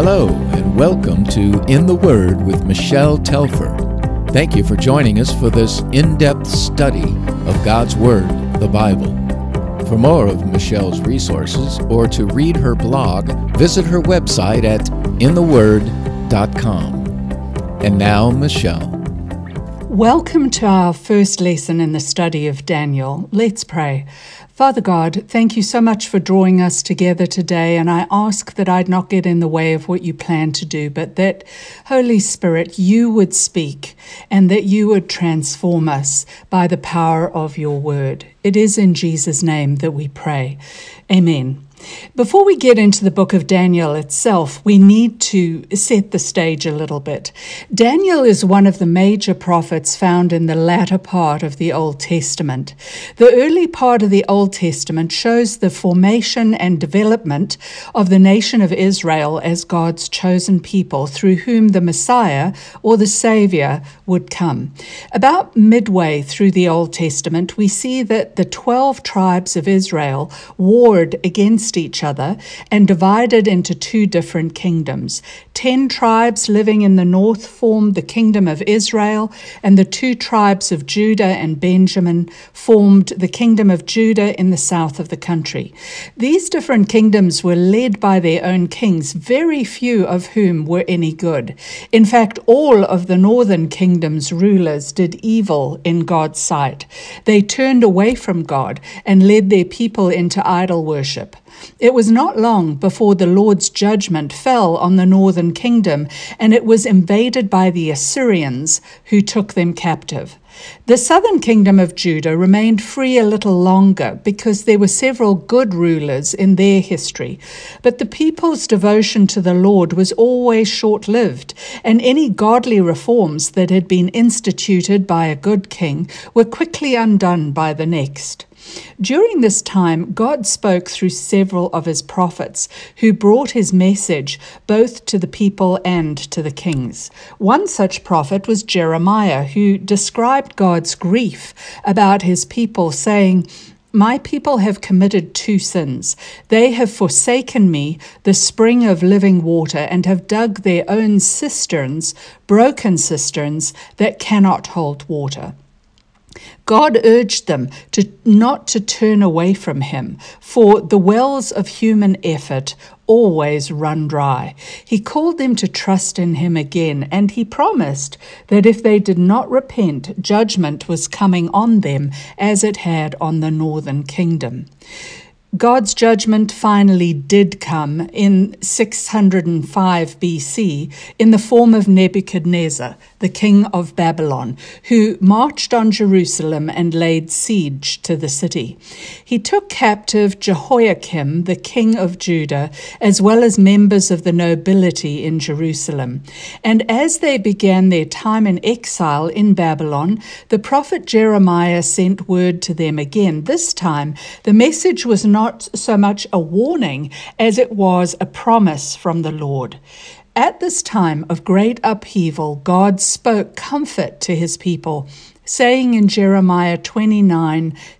Hello, and welcome to In the Word with Michele Telfer. Thank you for joining us for this in depth study of God's Word, the Bible. For more of Michele's resources or to read her blog, visit her website at intheword.com. And now, Michele. Welcome to our first lesson in the study of Daniel. Let's pray. Father God, thank you so much for drawing us together today, and I ask that I'd not get in the way of what you plan to do, but that, Holy Spirit, you would speak and that you would transform us by the power of your word. It is in Jesus' name that we pray. Amen. Before we get into the book of Daniel itself, we need to set the stage a little bit. Daniel is one of the major prophets found in the latter part of the Old Testament. The early part of the Old Testament shows the formation and development of the nation of Israel as God's chosen people through whom the Messiah or the Savior would come. About midway through the Old Testament, we see that the 12 tribes of Israel warred against each other and divided into two different kingdoms. Ten tribes living in the north formed the kingdom of Israel, and the two tribes of Judah and Benjamin formed the kingdom of Judah in the south of the country. These different kingdoms were led by their own kings, very few of whom were any good. In fact, all of the northern kingdom's rulers did evil in God's sight. They turned away from God and led their people into idol worship. It was not long before the Lord's judgment fell on the northern kingdom, and it was invaded by the Assyrians, who took them captive. The southern kingdom of Judah remained free a little longer because there were several good rulers in their history. But the people's devotion to the Lord was always short lived, and any godly reforms that had been instituted by a good king were quickly undone by the next. During this time, God spoke through several of his prophets who brought his message both to the people and to the kings. One such prophet was Jeremiah, who described God's grief about his people, saying, my people have committed two sins. They have forsaken me, the spring of living water, and have dug their own cisterns, broken cisterns that cannot hold water. God urged them to not to turn away from him, for the wells of human effort always run dry. He called them to trust in him again, and he promised that if they did not repent, judgment was coming on them as it had on the northern kingdom. God's judgment finally did come in 605 BC in the form of Nebuchadnezzar, the king of Babylon, who marched on Jerusalem and laid siege to the city. He took captive Jehoiakim, the king of Judah, as well as members of the nobility in Jerusalem. And as they began their time in exile in Babylon, the prophet Jeremiah sent word to them again. This time, the message was not so much a warning as it was a promise from the Lord. At this time of great upheaval, God spoke comfort to his people, saying in Jeremiah 29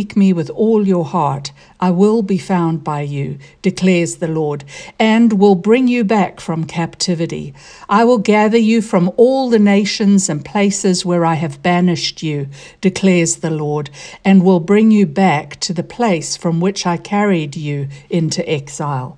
Seek me with all your heart. I will be found by you, declares the Lord, and will bring you back from captivity. I will gather you from all the nations and places where I have banished you, declares the Lord, and will bring you back to the place from which I carried you into exile.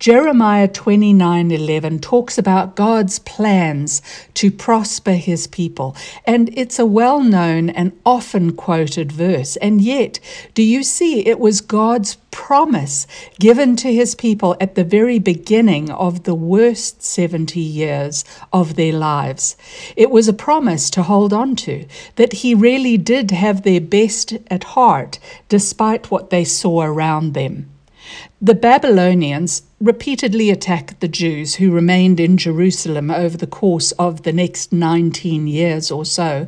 Jeremiah 29:11 talks about God's plans to prosper his people, and it's a well-known and often quoted verse. And yet, do you see it was God's promise given to his people at the very beginning of the worst 70 years of their lives. It was a promise to hold on to, that he really did have their best at heart despite what they saw around them. The Babylonians repeatedly attacked the Jews who remained in Jerusalem over the course of the next 19 years or so.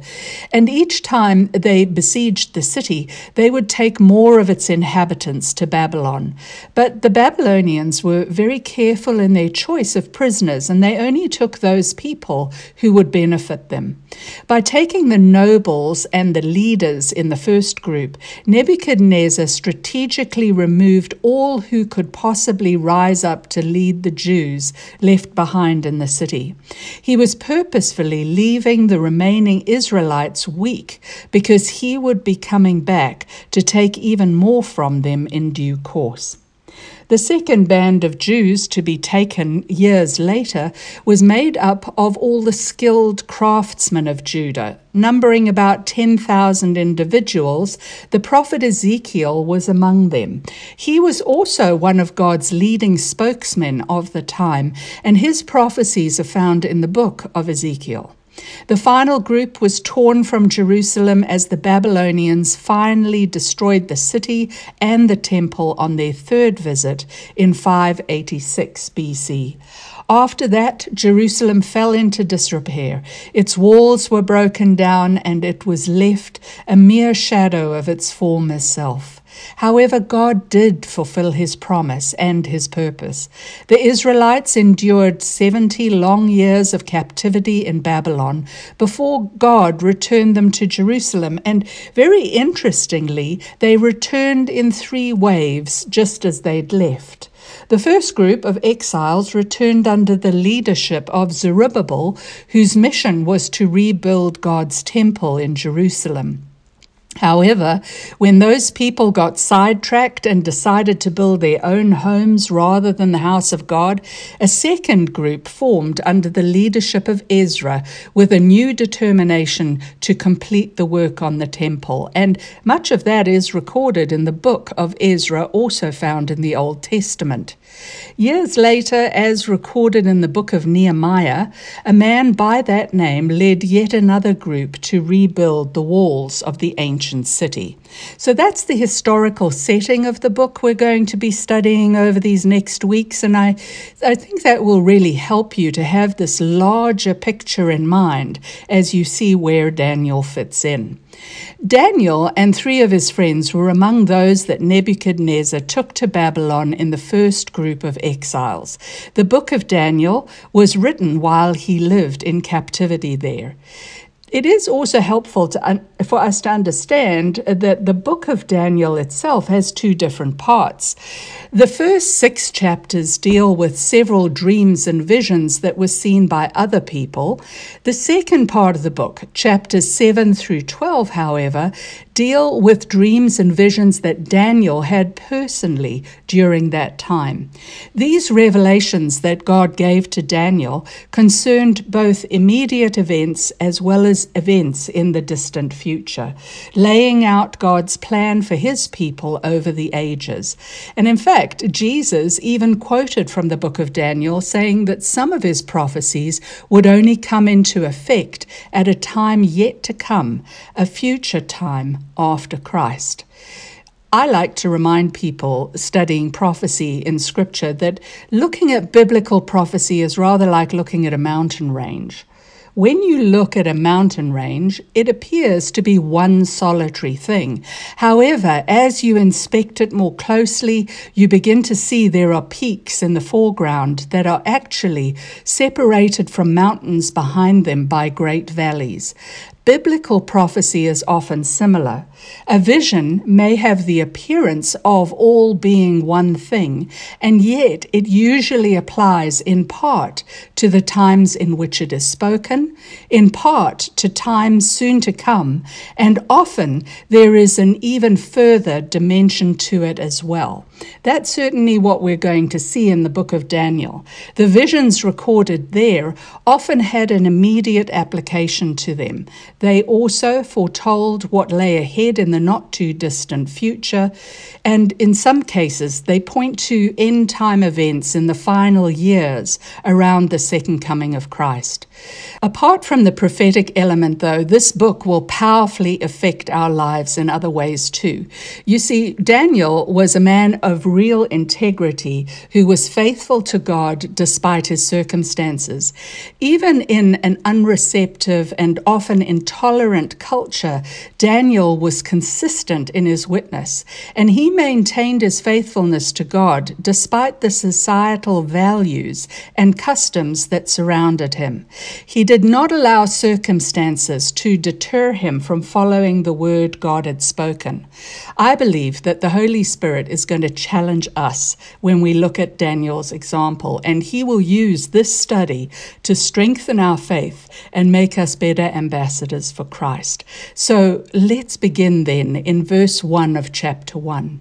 And each time they besieged the city, they would take more of its inhabitants to Babylon. But the Babylonians were very careful in their choice of prisoners, and they only took those people who would benefit them. By taking the nobles and the leaders in the first group, Nebuchadnezzar strategically removed all who could possibly rise up to lead the Jews left behind in the city. He was purposefully leaving the remaining Israelites weak because he would be coming back to take even more from them in due course. The second band of Jews to be taken years later was made up of all the skilled craftsmen of Judah, numbering about 10,000 individuals. The prophet Ezekiel was among them. He was also one of God's leading spokesmen of the time, and his prophecies are found in the book of Ezekiel. The final group was torn from Jerusalem as the Babylonians finally destroyed the city and the temple on their third visit in 586 BC. After that, Jerusalem fell into disrepair. Its walls were broken down, and it was left a mere shadow of its former self. However, God did fulfill his promise and his purpose. The Israelites endured 70 long years of captivity in Babylon before God returned them to Jerusalem. And very interestingly, they returned in three waves, just as they'd left. The first group of exiles returned under the leadership of Zerubbabel, whose mission was to rebuild God's temple in Jerusalem. However, when those people got sidetracked and decided to build their own homes rather than the house of God, a second group formed under the leadership of Ezra with a new determination to complete the work on the temple. And much of that is recorded in the book of Ezra, also found in the Old Testament. Years later, as recorded in the book of Nehemiah, a man by that name led yet another group to rebuild the walls of the ancient city. So that's the historical setting of the book we're going to be studying over these next weeks, and I, I think that will really help you to have this larger picture in mind as you see where Daniel fits in. Daniel and three of his friends were among those that Nebuchadnezzar took to Babylon in the first group of exiles. The book of Daniel was written while he lived in captivity there. It is also helpful to, for us to understand that the book of Daniel itself has two different parts. The first six chapters deal with several dreams and visions that were seen by other people. The second part of the book, chapters 7 through 12, however, deal with dreams and visions that Daniel had personally during that time. These revelations that God gave to Daniel concerned both immediate events as well as events in the distant future, laying out God's plan for his people over the ages. And in fact, Jesus even quoted from the book of Daniel saying that some of his prophecies would only come into effect at a time yet to come, a future time after Christ. I like to remind people studying prophecy in Scripture that looking at biblical prophecy is rather like looking at a mountain range. When you look at a mountain range, it appears to be one solitary thing. However, as you inspect it more closely, you begin to see there are peaks in the foreground that are actually separated from mountains behind them by great valleys. Biblical prophecy is often similar. A vision may have the appearance of all being one thing, and yet it usually applies in part to the times in which it is spoken, in part to times soon to come, and often there is an even further dimension to it as well. That's certainly what we're going to see in the book of Daniel. The visions recorded there often had an immediate application to them. They also foretold what lay ahead in the not too distant future, and in some cases, they point to end time events in the final years around the second coming of Christ. Apart from the prophetic element, though, this book will powerfully affect our lives in other ways too. You see, Daniel was a man of real integrity who was faithful to God despite his circumstances. Even in an unreceptive and often intolerant culture, Daniel was consistent in his witness, and he maintained his faithfulness to God despite the societal values and customs that surrounded him. He did not allow circumstances to deter him from following the word God had spoken. I believe that the Holy Spirit is going to challenge us when we look at Daniel's example, and he will use this study to strengthen our faith and make us better ambassadors for Christ. So let's begin then in verse 1 of chapter 1.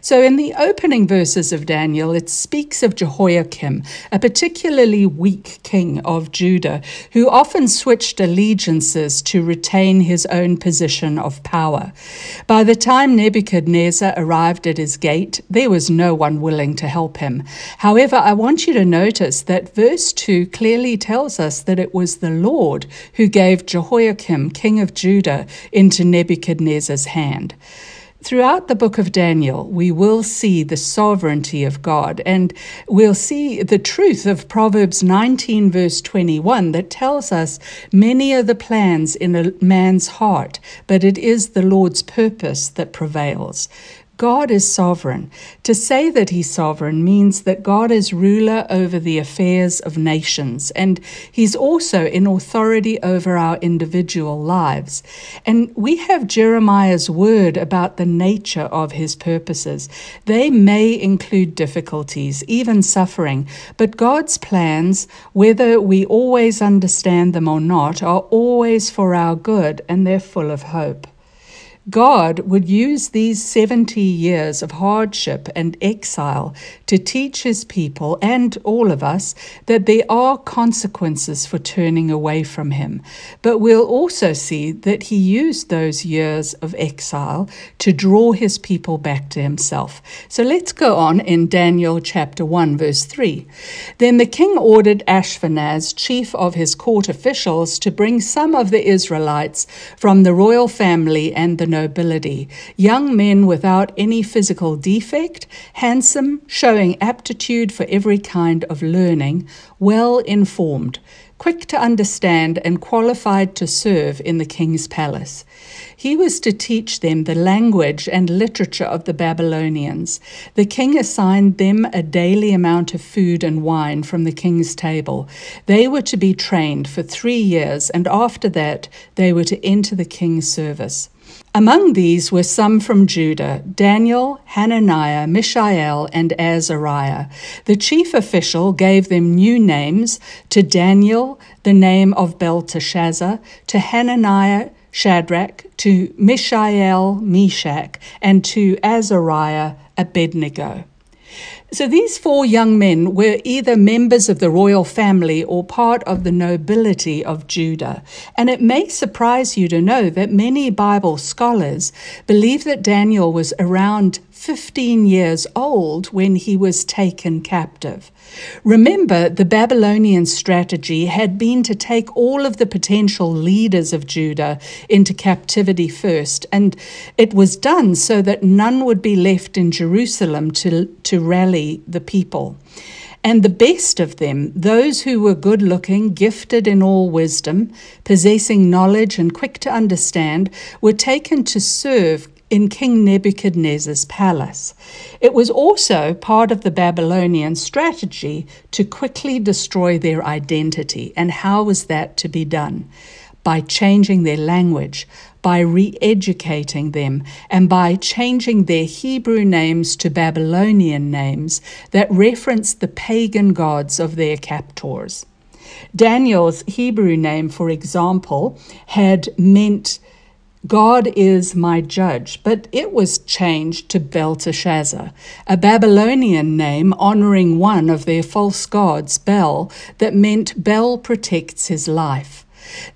So, in the opening verses of Daniel, it speaks of Jehoiakim, a particularly weak king of Judah, who often switched allegiances to retain his own position of power. By the time Nebuchadnezzar arrived at his gate, there was no one willing to help him. However, I want you to notice that verse 2 clearly tells us that it was the Lord who gave Jehoiakim, king of Judah, into Nebuchadnezzar's hand. Throughout the book of Daniel, we will see the sovereignty of God and we'll see the truth of Proverbs 19, verse 21, that tells us many are the plans in a man's heart, but it is the Lord's purpose that prevails. God is sovereign. To say that He's sovereign means that God is ruler over the affairs of nations, and He's also in authority over our individual lives. And we have Jeremiah's word about the nature of His purposes. They may include difficulties, even suffering, but God's plans, whether we always understand them or not, are always for our good, and they're full of hope. God would use these 70 years of hardship and exile to teach his people and all of us that there are consequences for turning away from him. But we'll also see that he used those years of exile to draw his people back to himself. So let's go on in Daniel chapter 1, verse 3. Then the king ordered Ashpenaz, chief of his court officials, to bring some of the Israelites from the royal family and the nobility, young men without any physical defect, handsome, showing aptitude for every kind of learning, well informed, quick to understand, and qualified to serve in the king's palace. He was to teach them the language and literature of the Babylonians. The king assigned them a daily amount of food and wine from the king's table. They were to be trained for three years, and after that, they were to enter the king's service. Among these were some from Judah Daniel, Hananiah, Mishael, and Azariah. The chief official gave them new names to Daniel, the name of Belteshazzar, to Hananiah, Shadrach, to Mishael, Meshach, and to Azariah, Abednego. So these four young men were either members of the royal family or part of the nobility of Judah. And it may surprise you to know that many Bible scholars believe that Daniel was around 15 years old when he was taken captive. Remember, the Babylonian strategy had been to take all of the potential leaders of Judah into captivity first, and it was done so that none would be left in Jerusalem to, to rally the people. And the best of them, those who were good looking, gifted in all wisdom, possessing knowledge and quick to understand, were taken to serve in King Nebuchadnezzar's palace. It was also part of the Babylonian strategy to quickly destroy their identity. And how was that to be done? By changing their language, by re educating them, and by changing their Hebrew names to Babylonian names that reference the pagan gods of their captors. Daniel's Hebrew name, for example, had meant God is my judge, but it was changed to Belteshazzar, a Babylonian name honoring one of their false gods, Bel, that meant Bel protects his life.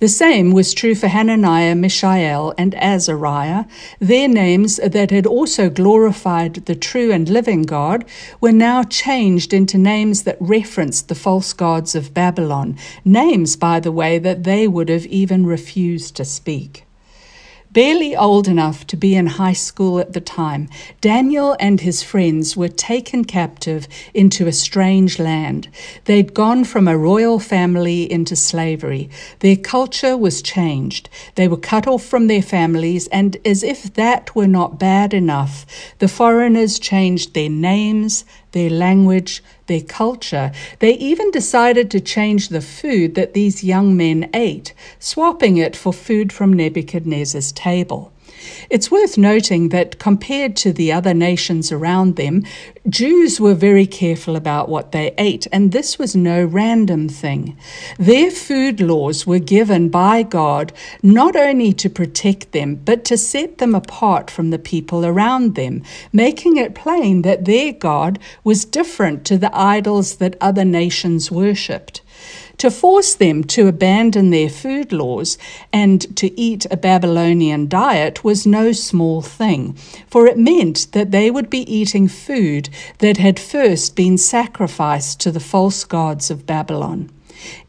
The same was true for Hananiah, Mishael, and Azariah. Their names that had also glorified the true and living God were now changed into names that referenced the false gods of Babylon, names, by the way, that they would have even refused to speak. Barely old enough to be in high school at the time, Daniel and his friends were taken captive into a strange land. They'd gone from a royal family into slavery. Their culture was changed. They were cut off from their families, and as if that were not bad enough, the foreigners changed their names, their language, their culture. They even decided to change the food that these young men ate, swapping it for food from Nebuchadnezzar's table. It's worth noting that compared to the other nations around them, Jews were very careful about what they ate, and this was no random thing. Their food laws were given by God not only to protect them, but to set them apart from the people around them, making it plain that their God was different to the idols that other nations worshipped. To force them to abandon their food laws and to eat a Babylonian diet was no small thing, for it meant that they would be eating food that had first been sacrificed to the false gods of Babylon.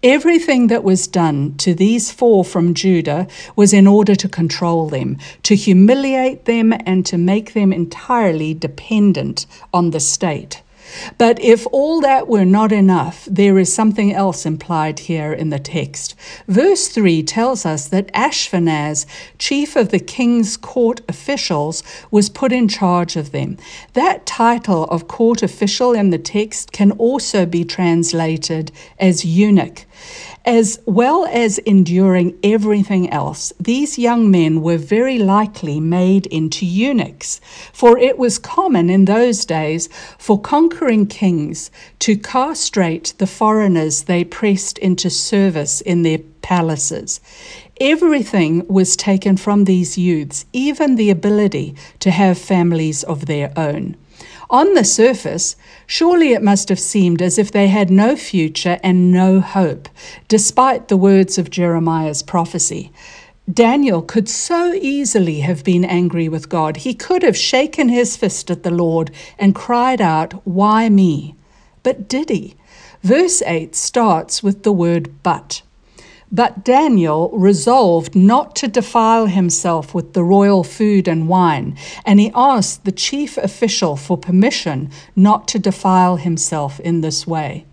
Everything that was done to these four from Judah was in order to control them, to humiliate them, and to make them entirely dependent on the state. But if all that were not enough, there is something else implied here in the text. Verse 3 tells us that Ashpenaz, chief of the king's court officials, was put in charge of them. That title of court official in the text can also be translated as eunuch. As well as enduring everything else, these young men were very likely made into eunuchs, for it was common in those days for conquering kings to castrate the foreigners they pressed into service in their palaces. Everything was taken from these youths, even the ability to have families of their own. On the surface, surely it must have seemed as if they had no future and no hope, despite the words of Jeremiah's prophecy. Daniel could so easily have been angry with God. He could have shaken his fist at the Lord and cried out, Why me? But did he? Verse 8 starts with the word but. But Daniel resolved not to defile himself with the royal food and wine, and he asked the chief official for permission not to defile himself in this way.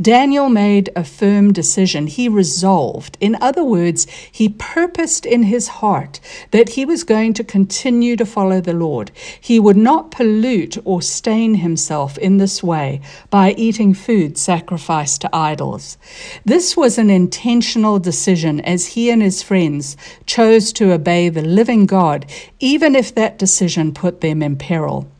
Daniel made a firm decision. He resolved. In other words, he purposed in his heart that he was going to continue to follow the Lord. He would not pollute or stain himself in this way by eating food sacrificed to idols. This was an intentional decision as he and his friends chose to obey the living God, even if that decision put them in peril.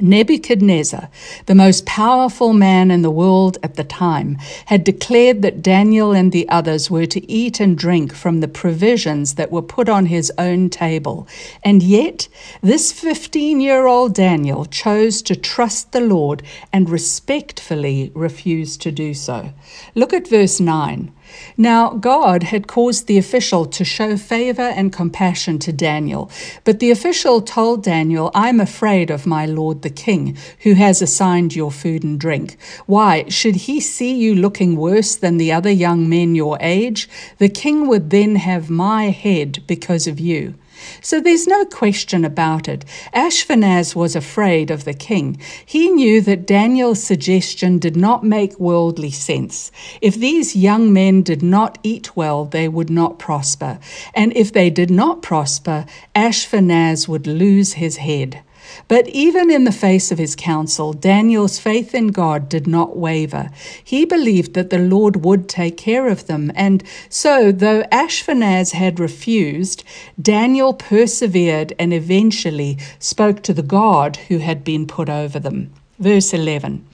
Nebuchadnezzar, the most powerful man in the world at the time, had declared that Daniel and the others were to eat and drink from the provisions that were put on his own table. And yet, this 15 year old Daniel chose to trust the Lord and respectfully refused to do so. Look at verse 9. Now, God had caused the official to show favor and compassion to Daniel, but the official told Daniel, I'm afraid of my lord the king, who has assigned your food and drink. Why, should he see you looking worse than the other young men your age? The king would then have my head because of you. So there's no question about it. Ashpenaz was afraid of the king. He knew that Daniel's suggestion did not make worldly sense. If these young men did not eat well, they would not prosper. And if they did not prosper, Ashpenaz would lose his head. But even in the face of his counsel, Daniel's faith in God did not waver. He believed that the Lord would take care of them. And so, though Ashpenaz had refused, Daniel persevered and eventually spoke to the God who had been put over them. Verse 11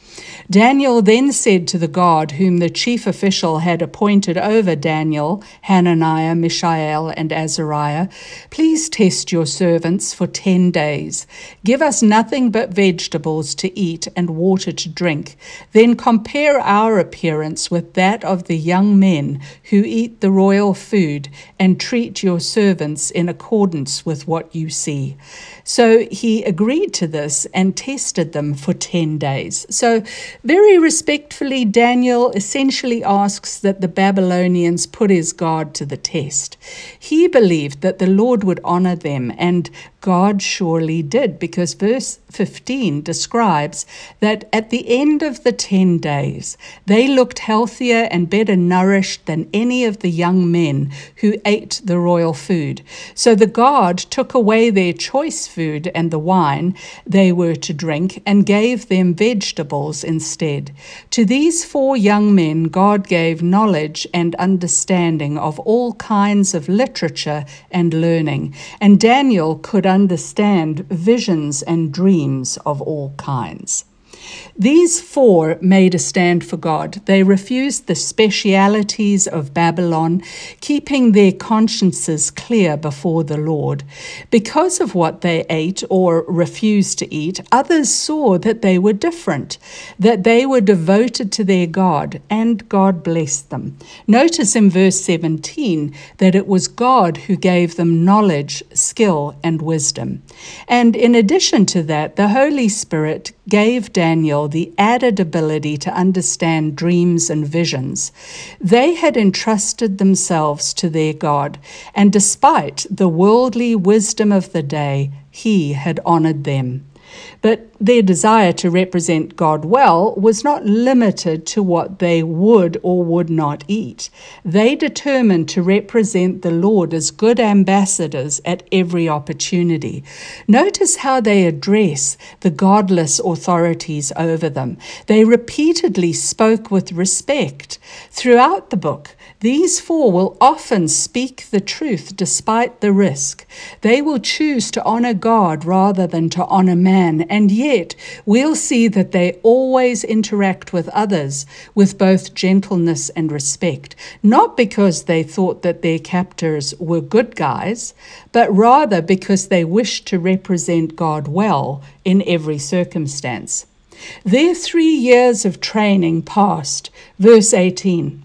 Daniel then said to the God whom the chief official had appointed over Daniel, Hananiah, Mishael, and Azariah, Please test your servants for ten days. Give us nothing but vegetables to eat and water to drink. Then compare our appearance with that of the young men who eat the royal food, and treat your servants in accordance with what you see. So he agreed to this and tested them for 10 days. So, very respectfully, Daniel essentially asks that the Babylonians put his God to the test. He believed that the Lord would honor them, and God surely did, because verse 15 describes that at the end of the 10 days, they looked healthier and better nourished than any of the young men who ate the royal food. So the God took away their choice food and the wine they were to drink and gave them vegetables instead. To these four young men, God gave knowledge and understanding of all kinds of literature and learning, and Daniel could understand visions and dreams of all kinds. These four made a stand for God. They refused the specialities of Babylon, keeping their consciences clear before the Lord. Because of what they ate or refused to eat, others saw that they were different, that they were devoted to their God, and God blessed them. Notice in verse 17 that it was God who gave them knowledge, skill, and wisdom. And in addition to that, the Holy Spirit gave Daniel the added ability to understand dreams and visions. They had entrusted themselves to their God, and despite the worldly wisdom of the day, he had honored them. But their desire to represent God well was not limited to what they would or would not eat. They determined to represent the Lord as good ambassadors at every opportunity. Notice how they address the godless authorities over them. They repeatedly spoke with respect. Throughout the book, these four will often speak the truth despite the risk. They will choose to honor God rather than to honor man, and yet we'll see that they always interact with others with both gentleness and respect, not because they thought that their captors were good guys, but rather because they wished to represent God well in every circumstance. Their three years of training passed. Verse 18.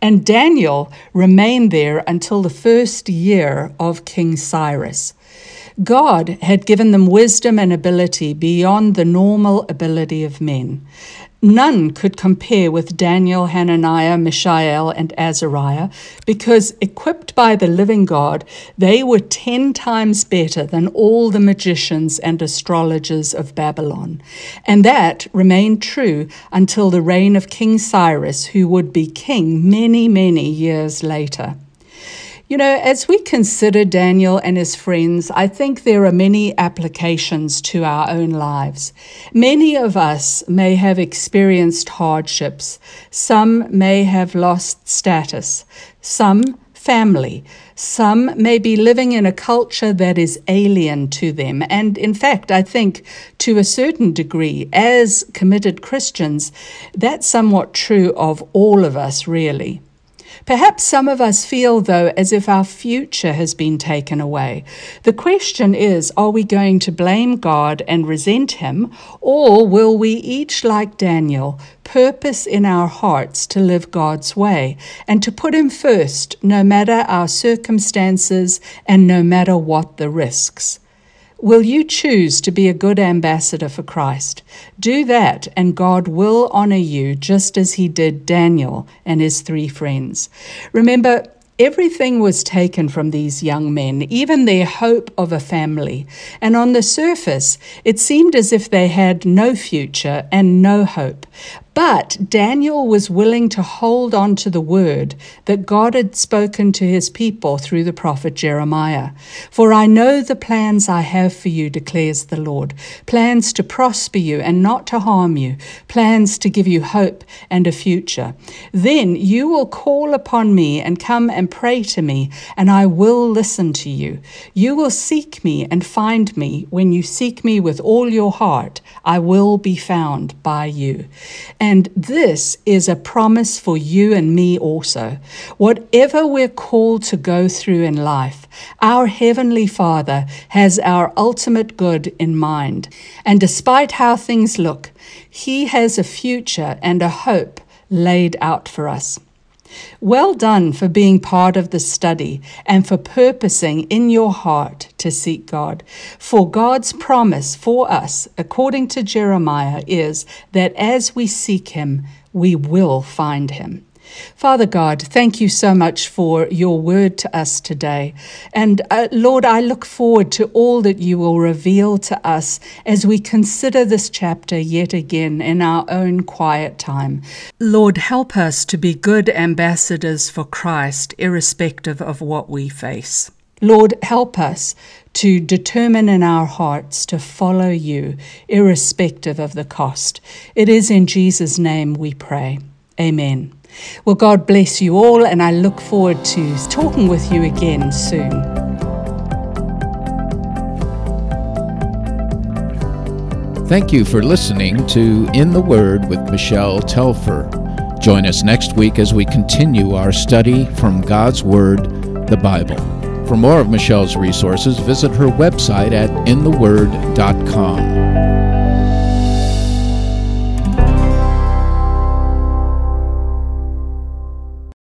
And Daniel remained there until the first year of King Cyrus. God had given them wisdom and ability beyond the normal ability of men. None could compare with Daniel, Hananiah, Mishael, and Azariah because, equipped by the living God, they were ten times better than all the magicians and astrologers of Babylon. And that remained true until the reign of King Cyrus, who would be king many, many years later. You know, as we consider Daniel and his friends, I think there are many applications to our own lives. Many of us may have experienced hardships. Some may have lost status. Some family. Some may be living in a culture that is alien to them. And in fact, I think to a certain degree, as committed Christians, that's somewhat true of all of us, really. Perhaps some of us feel, though, as if our future has been taken away. The question is are we going to blame God and resent Him, or will we each, like Daniel, purpose in our hearts to live God's way and to put Him first, no matter our circumstances and no matter what the risks? Will you choose to be a good ambassador for Christ? Do that, and God will honor you just as he did Daniel and his three friends. Remember, Everything was taken from these young men, even their hope of a family, and on the surface it seemed as if they had no future and no hope. But Daniel was willing to hold on to the word that God had spoken to his people through the prophet Jeremiah. For I know the plans I have for you, declares the Lord plans to prosper you and not to harm you, plans to give you hope and a future. Then you will call upon me and come and pray to me, and I will listen to you. You will seek me and find me when you seek me with all your heart. I will be found by you. And this is a promise for you and me also. Whatever we're called to go through in life, our Heavenly Father has our ultimate good in mind. And despite how things look, He has a future and a hope laid out for us. Well done for being part of the study and for purposing in your heart to seek God. For God's promise for us, according to Jeremiah, is that as we seek Him, we will find Him. Father God, thank you so much for your word to us today. And uh, Lord, I look forward to all that you will reveal to us as we consider this chapter yet again in our own quiet time. Lord, help us to be good ambassadors for Christ, irrespective of what we face. Lord, help us to determine in our hearts to follow you, irrespective of the cost. It is in Jesus' name we pray. Amen. Well, God bless you all, and I look forward to talking with you again soon. Thank you for listening to In the Word with Michele Telfer. Join us next week as we continue our study from God's Word, the Bible. For more of Michele's resources, visit her website at intheword.com.